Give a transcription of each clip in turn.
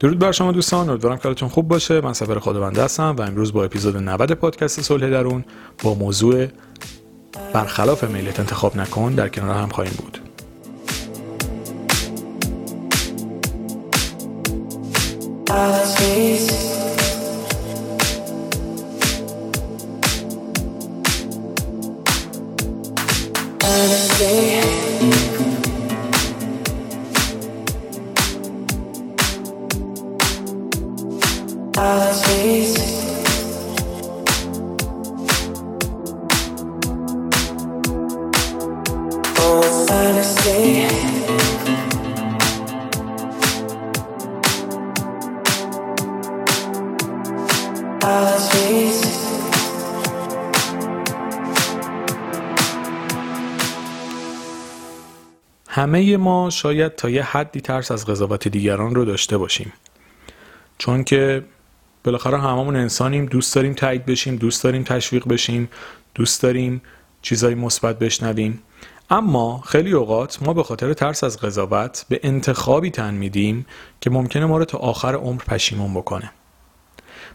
درود بر شما دوستان امیدوارم کارتون خوب باشه. من سفر خداونده هستم و امروز با اپیزود 90 پادکست صلح درون با موضوع برخلاف میلت انتخاب نکن در کنار هم خواهیم بود. همه ما شاید تا یه حدی ترس از قضاوت دیگران رو داشته باشیم. چون که بالاخره هممون انسانیم دوست داریم تایید بشیم دوست داریم تشویق بشیم دوست داریم چیزای مثبت بشنویم. اما خیلی اوقات ما به خاطر ترس از قضاوت به انتخابی تن میدیم که ممکنه ما رو تا آخر عمر پشیمون بکنه.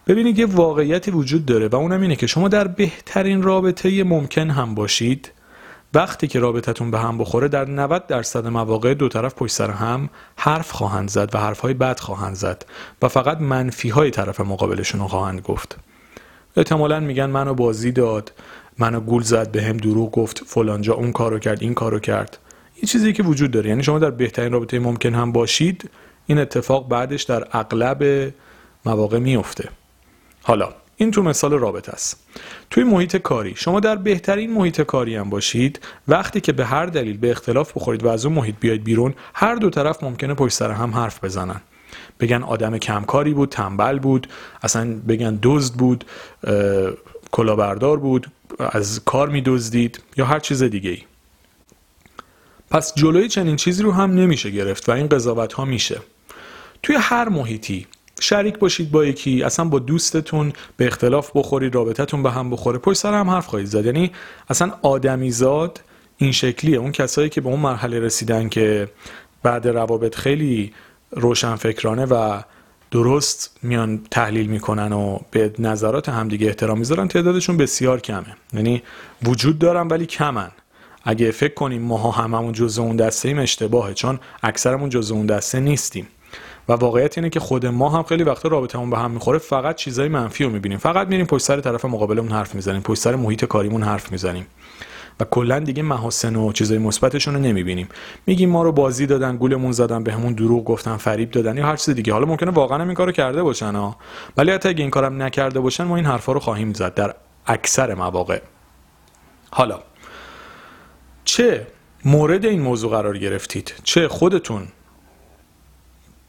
ببینید یه واقعیتی وجود داره و اونم اینه که شما در بهترین رابطه ممکن هم باشید وقتی که رابطتون به هم بخوره در 90 درصد مواقع دو طرف پشت سر هم حرف خواهند زد و حرفهای بد خواهند زد و فقط منفی های طرف مقابلشون رو خواهند گفت. احتمالا میگن منو بازی داد منو گول زد به هم دروغ گفت فلانجا اون کارو کرد این کارو کرد. این چیزی که وجود داره. یعنی شما در بهترین رابطه ممکن هم باشید این اتفاق بعدش در اغلب مواقع میفته حالا این تو مثال رابطه است. توی محیط کاری شما در بهترین محیط کاری هم باشید وقتی که به هر دلیل به اختلاف بخورید و از اون محیط بیاید بیرون هر دو طرف ممکنه پشت سر هم حرف بزنن. بگن آدم کمکاری بود تنبل بود اصلا بگن دزد بود کلاهبردار بود از کار میدزدید یا هر چیز دیگه ای پس جلوی چنین چیزی رو هم نمیشه گرفت و این قضاوت ها میشه. توی هر محیطی شریک باشید با یکی اصلا با دوستتون به اختلاف بخورید رابطتون به هم بخوره. پشت سر هم حرف خواهید زد. یعنی اصلا آدمیزاد این شکلیه. اون کسایی که به اون مرحله رسیدن که بعد روابط خیلی روشنفکرانه و درست میان تحلیل می‌کنن و به نظرات همدیگه احترام می‌ذارن تعدادشون بسیار کمه. یعنی وجود دارن ولی کمن. اگه فکر کنیم ماها هممون جزء اون دسته ایم اشتباهه چون اکثرمون جزء اون دسته نیستیم. و واقعیت اینه که خود ما هم خیلی وقتا رابطمون به هم می‌خوره فقط چیزای منفی رو می‌بینیم. فقط میریم پشت سر طرف مقابلمون حرف می‌زنیم پشت سر محیط کاریمون حرف می‌زنیم. و کلا دیگه محاسن و چیزای مثبتشون رو نمی‌بینیم. میگیم ما رو بازی دادن گولمون زدن به همون دروغ گفتن فریب دادن یا هر چیز دیگه. حالا ممکنه واقعا هم این کارو کرده باشن ها ولی حتی اگه این کارم نکرده باشن ما این حرفا رو خواهیم زد در اکثر مواقع. حالا چه مورد این موضوع قرار گرفتید؟ چه خودتون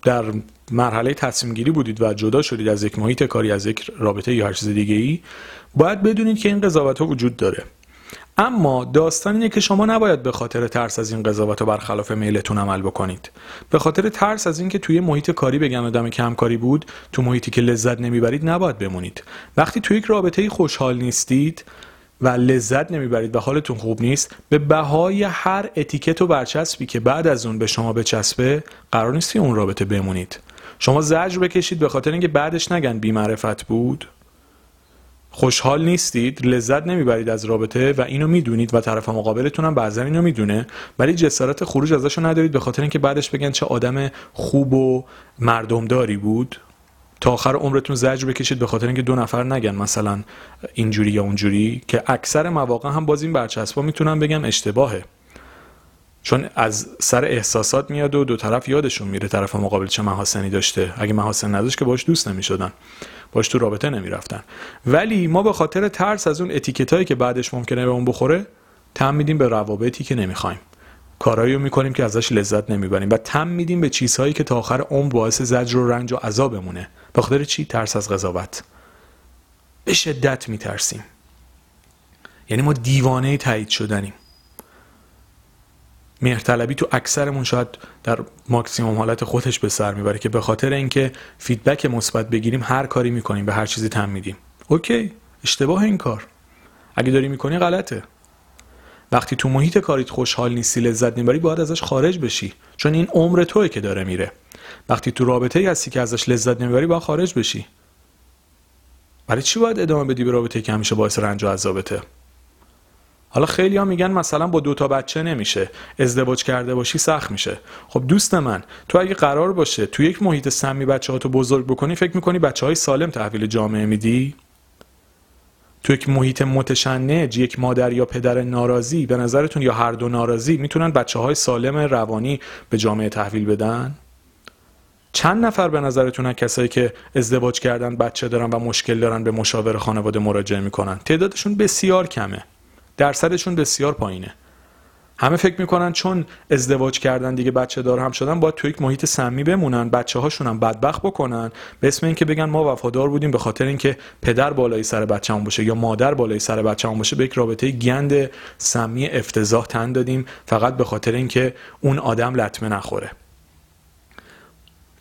در مرحله تصمیم گیری بودید و جدا شدید از یک محیط کاری از یک رابطه یا هر چیز دیگه ای باید بدونید که این قضاوت ها وجود داره. اما داستان اینه که شما نباید به خاطر ترس از این قضاوت ها برخلاف میلتون عمل بکنید. به خاطر ترس از اینکه توی محیط کاری بگن آدم کمکاری بود تو محیطی که لذت نمی‌برید نباید بمونید. وقتی توی یک رابطه خوشحال نیستید و لذت نمی‌برید و حالتون خوب نیست به بهای هر اتیکت و برچسبی که بعد از اون به شما بچسبه قرار نیست اون رابطه بمونید. شما زجر بکشید به خاطر اینکه بعدش نگن بیمعرفت بود. خوشحال نیستید لذت نمی‌برید از رابطه و اینو می‌دونید و طرف مقابلتون هم بعضا اینو می‌دونه ولی جسارت خروج ازشو ندارید به خاطر اینکه بعدش بگن چه آدم خوب و مردمداری بود. تا آخر عمرتون زجر بکشید به خاطر اینکه دو نفر نگن مثلا اینجوری یا اونجوری که اکثر مواقع هم باز این برچسبا می‌تونن بگم اشتباهه. چون از سر احساسات میاد و دو طرف یادشون میره طرف مقابل چه محاسنی داشته. اگه محاسن نداشت که باش دوست نمی‌شدن. باش تو رابطه نمی‌رفتن. ولی ما به خاطر ترس از اون اتیکتایی که بعدش ممکنه به اون بخوره تم به روابطی که نمی‌خوایم. کارایی رو می‌کنیم که ازش لذت نمی‌بریم و تم میدیم به چیزهایی که تا آخر عمر باعث زجر و رنج و عذابمونه. به خاطر چی؟ ترس از قضاوت. به شدت میترسیم. یعنی ما دیوانه تایید شدنیم. مهرطلبی تو اکثرمون شاید در ماکسیموم حالت خودش به سر می‌بره که به خاطر اینکه feedback مثبت بگیریم هر کاری می‌کنیم به هر چیزی تن میدیم. okay اشتباه این کار. اگه داری می‌کنی غلطه. وقتی تو محیط کاریت خوشحال نیستی لذت نمی‌بری باید ازش خارج بشی چون این عمر توئه که داره میره. وقتی تو رابطه ای هستی که ازش لذت نمی‌بری باید خارج بشی. برای چی باید ادامه بدی به رابطه که همیشه باعث رنج و عذابته؟ حالا خیلی ها میگن مثلا با دو تا بچه نمیشه. ازدواج کرده باشی سخت میشه. خب دوست من تو اگه قرار باشه تو یک محیط سمی بچه ها تو بزرگ بکنی فکر می‌کنی بچه های سالم تحویل جامعه میدی؟ تو یک محیط متشنج یک مادر یا پدر ناراضی به نظرتون یا هر دو ناراضی می‌تونن بچه های سالم روانی به جامعه تحویل بدن؟ چند نفر به نظرتون کسایی که ازدواج کردن بچه دارن و مشکل دارن به مشاور خانواده مراجعه می‌کنن؟ تعدادشون بسیار کمه. درصدشون بسیار پایینه. همه فکر می‌کنن چون ازدواج کردن دیگه بچه دار هم شدن باید توی یک محیط سمی بمونن بچه هاشون هم بدبخت بکنن. به اسم اینکه بگن ما وفادار بودیم به خاطر اینکه پدر بالای سر بچه‌مون باشه یا مادر بالای سر بچه‌مون باشه به یک رابطه گند سمی افتضاح تن دادیم. فقط به خاطر اینکه اون آدم لطمه نخوره.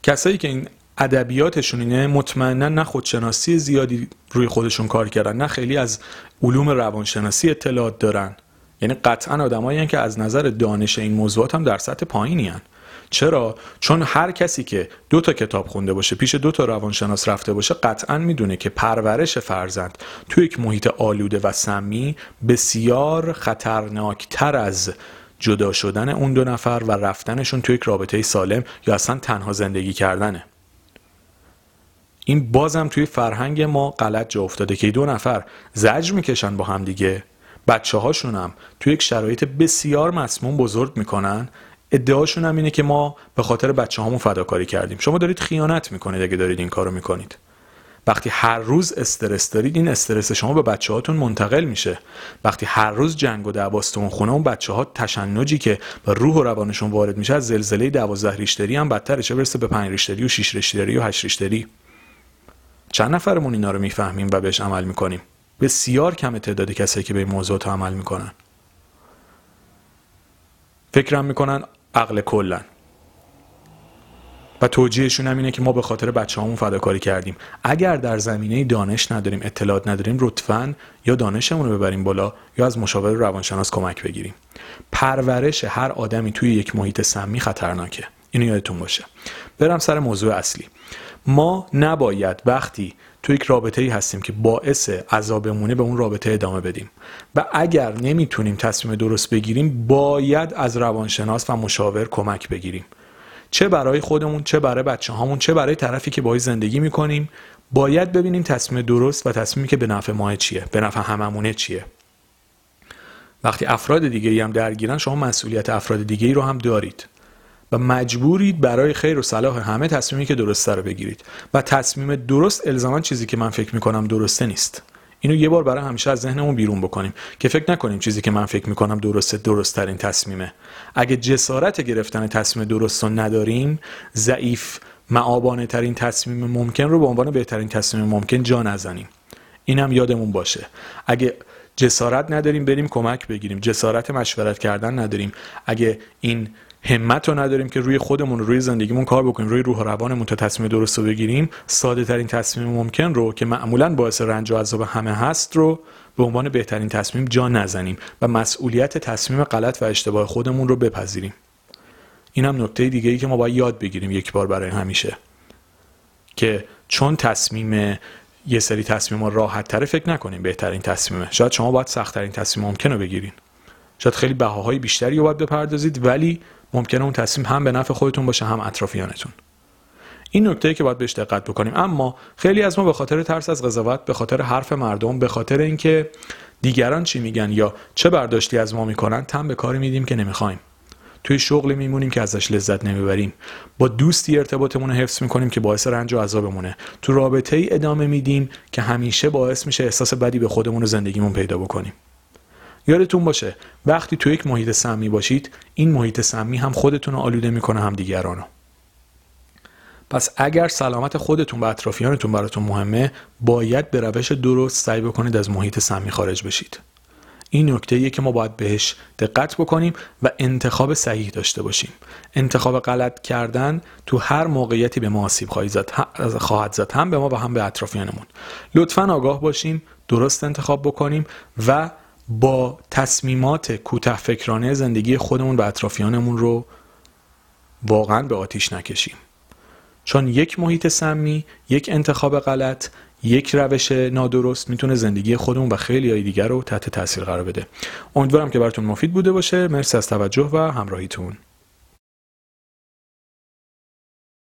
کسایی که این ادبیاتشون اینه مطمئنا نه خودشناسی زیادی روی خودشون کار کردن نه خیلی از علوم روانشناسی اطلاعات دارن. یعنی قطعا آدمایی که از نظر دانش این موضوعات هم در سطح پایینی هن. چرا؟ چون هر کسی که دو تا کتاب خونده باشه پیش دو تا روانشناس رفته باشه قطعا می‌دونه که پرورش فرزند تو یک محیط آلوده و سمی بسیار خطرناکتر از جدا شدن اون دو نفر و رفتنشون تو یک رابطه سالم یا اصلا تنها زندگی کردنه. این بازم توی فرهنگ ما غلط جا افتاده که دو نفر زجر می‌کشن با هم دیگه. بچه هم توی یک شرایط بسیار مسموم بزرگ می‌کنن. ادعاشون هم اینه که ما به خاطر بچه هامون فداکاری کردیم. شما دارید خیانت می‌کنید اگه دارید این کارو می‌کنید. وقتی هر روز استرس دارید این استرس شما به بچه هاتون منتقل میشه. وقتی هر روز جنگ و دعواست اون خونه اون بچه ها تشنجی که به روح و روانشون وارد میشه از زلزله 12 ریشتری هم بدتره چه برسه به 5 ریشتری و 6 ریشتری و 8 ریشتری. چند نفرمون اینا رو می‌فهمیم و بهش عمل می‌کنیم؟ بسیار کم تعداد کسایی که به این موضوع عمل می‌کنن. فکرم می‌کنن عقل کلن. و توجیهشون هم اینه که ما به خاطر بچه همون فداکاری کردیم. اگر در زمینه دانش نداریم اطلاعات نداریم لطفا یا دانشمون رو ببریم بالا یا از مشاور روانشناس کمک بگیریم. پرورش هر آدمی توی یک محیط سمی خطرناکه. اینو یادتون باشه. برم سر موضوع اصلی. ما نباید وقتی تو یک رابطه ای هستیم که باعث عذابمونه به اون رابطه ادامه بدیم. و اگر نمی‌تونیم تصمیم درست بگیریم باید از روانشناس و مشاور کمک بگیریم. چه برای خودمون چه برای بچه هامون چه برای طرفی که باهاش زندگی می‌کنیم باید ببینیم تصمیم درست و تصمیمی که به نفع ما چیه به نفع هممونه چیه. وقتی افراد دیگه هم درگیرن شما مسئولیت افراد دیگه ای رو هم دارید. و مجبورید برای خیر و صلاح همه تصمیمی که درسته رو بگیرید. و تصمیم درست الزاما چیزی که من فکر می‌کنم درسته نیست. اینو یه بار برای همیشه از ذهنمون بیرون بکنیم که فکر نکنیم چیزی که من فکر می‌کنم درسته درست ترین تصمیمه. اگه جسارت گرفتن تصمیم درست رو نداریم ضعیف معابانه ترین تصمیم ممکن رو به عنوان بهترین تصمیم ممکن جا نزنیم. اینم یادمون باشه. اگه جسارت نداریم بریم کمک بگیریم. جسارت مشورت کردن نداریم. اگه این همت رو نداریم که روی خودمون روی زندگیمون کار بکنیم روی روح و روانمون تا تصمیم درست رو بگیریم. ساده ترین تصمیم ممکن رو که معمولا باعث رنج و عذاب همه هست رو به عنوان بهترین تصمیم جا نزنیم و مسئولیت تصمیم غلط و اشتباه خودمون رو بپذیریم. این هم نکته دیگه ای که ما باید یاد بگیریم یک بار برای همیشه. که چون تصمیم یه سری تصمیم راحت تره فکر نکنیم بهترین تصمیمه. شاید شما باید سختترین تصمیم ممکن رو بگیرین. شاید خیلی بهاهای بیشتری رو باید بپردازید ولی ممکنه اون تصمیم هم به نفع خودتون باشه هم اطرافیانتون. این نکته که باید بهش دقت بکنیم. اما خیلی از ما به خاطر ترس از قضاوت به خاطر حرف مردم به خاطر اینکه دیگران چی میگن یا چه برداشتی از ما می‌کنن تم به کاری میدیم که نمی‌خوایم. توی شغلی میمونیم که ازش لذت نمی‌بریم. با دوستی ارتباطمون رو حفظ می‌کنیم که باعث رنج و عذابمونه. تو رابطه ای ادامه میدیم که همیشه باعث میشه احساس بدی به خودمون و زندگیمون پیدا بکنیم. یادتون باشه وقتی تو یک محیط سمی باشید این محیط سمی هم خودتون رو آلوده می‌کنه هم دیگران رو. پس اگر سلامت خودتون و اطرافیانتون براتون مهمه باید به روش درست سعی بکنید از محیط سمی خارج بشید. این نکته که ما باید بهش دقت بکنیم و انتخاب صحیح داشته باشیم. انتخاب غلط کردن تو هر موقعیتی به ما آسیب خواهد زد هم به ما و هم به اطرافیانمون. لطفا آگاه باشیم درست انتخاب بکنیم و با تصمیمات کوته فکرانه زندگی خودمون و اطرافیانمون رو واقعا به آتیش نکشیم. چون یک محیط سمی یک انتخاب غلط یک روش نادرست می‌تونه زندگی خودمون و خیلی های دیگر رو تحت تاثیر قرار بده. امیدوارم که براتون مفید بوده باشه. مرسی از توجه و همراهیتون.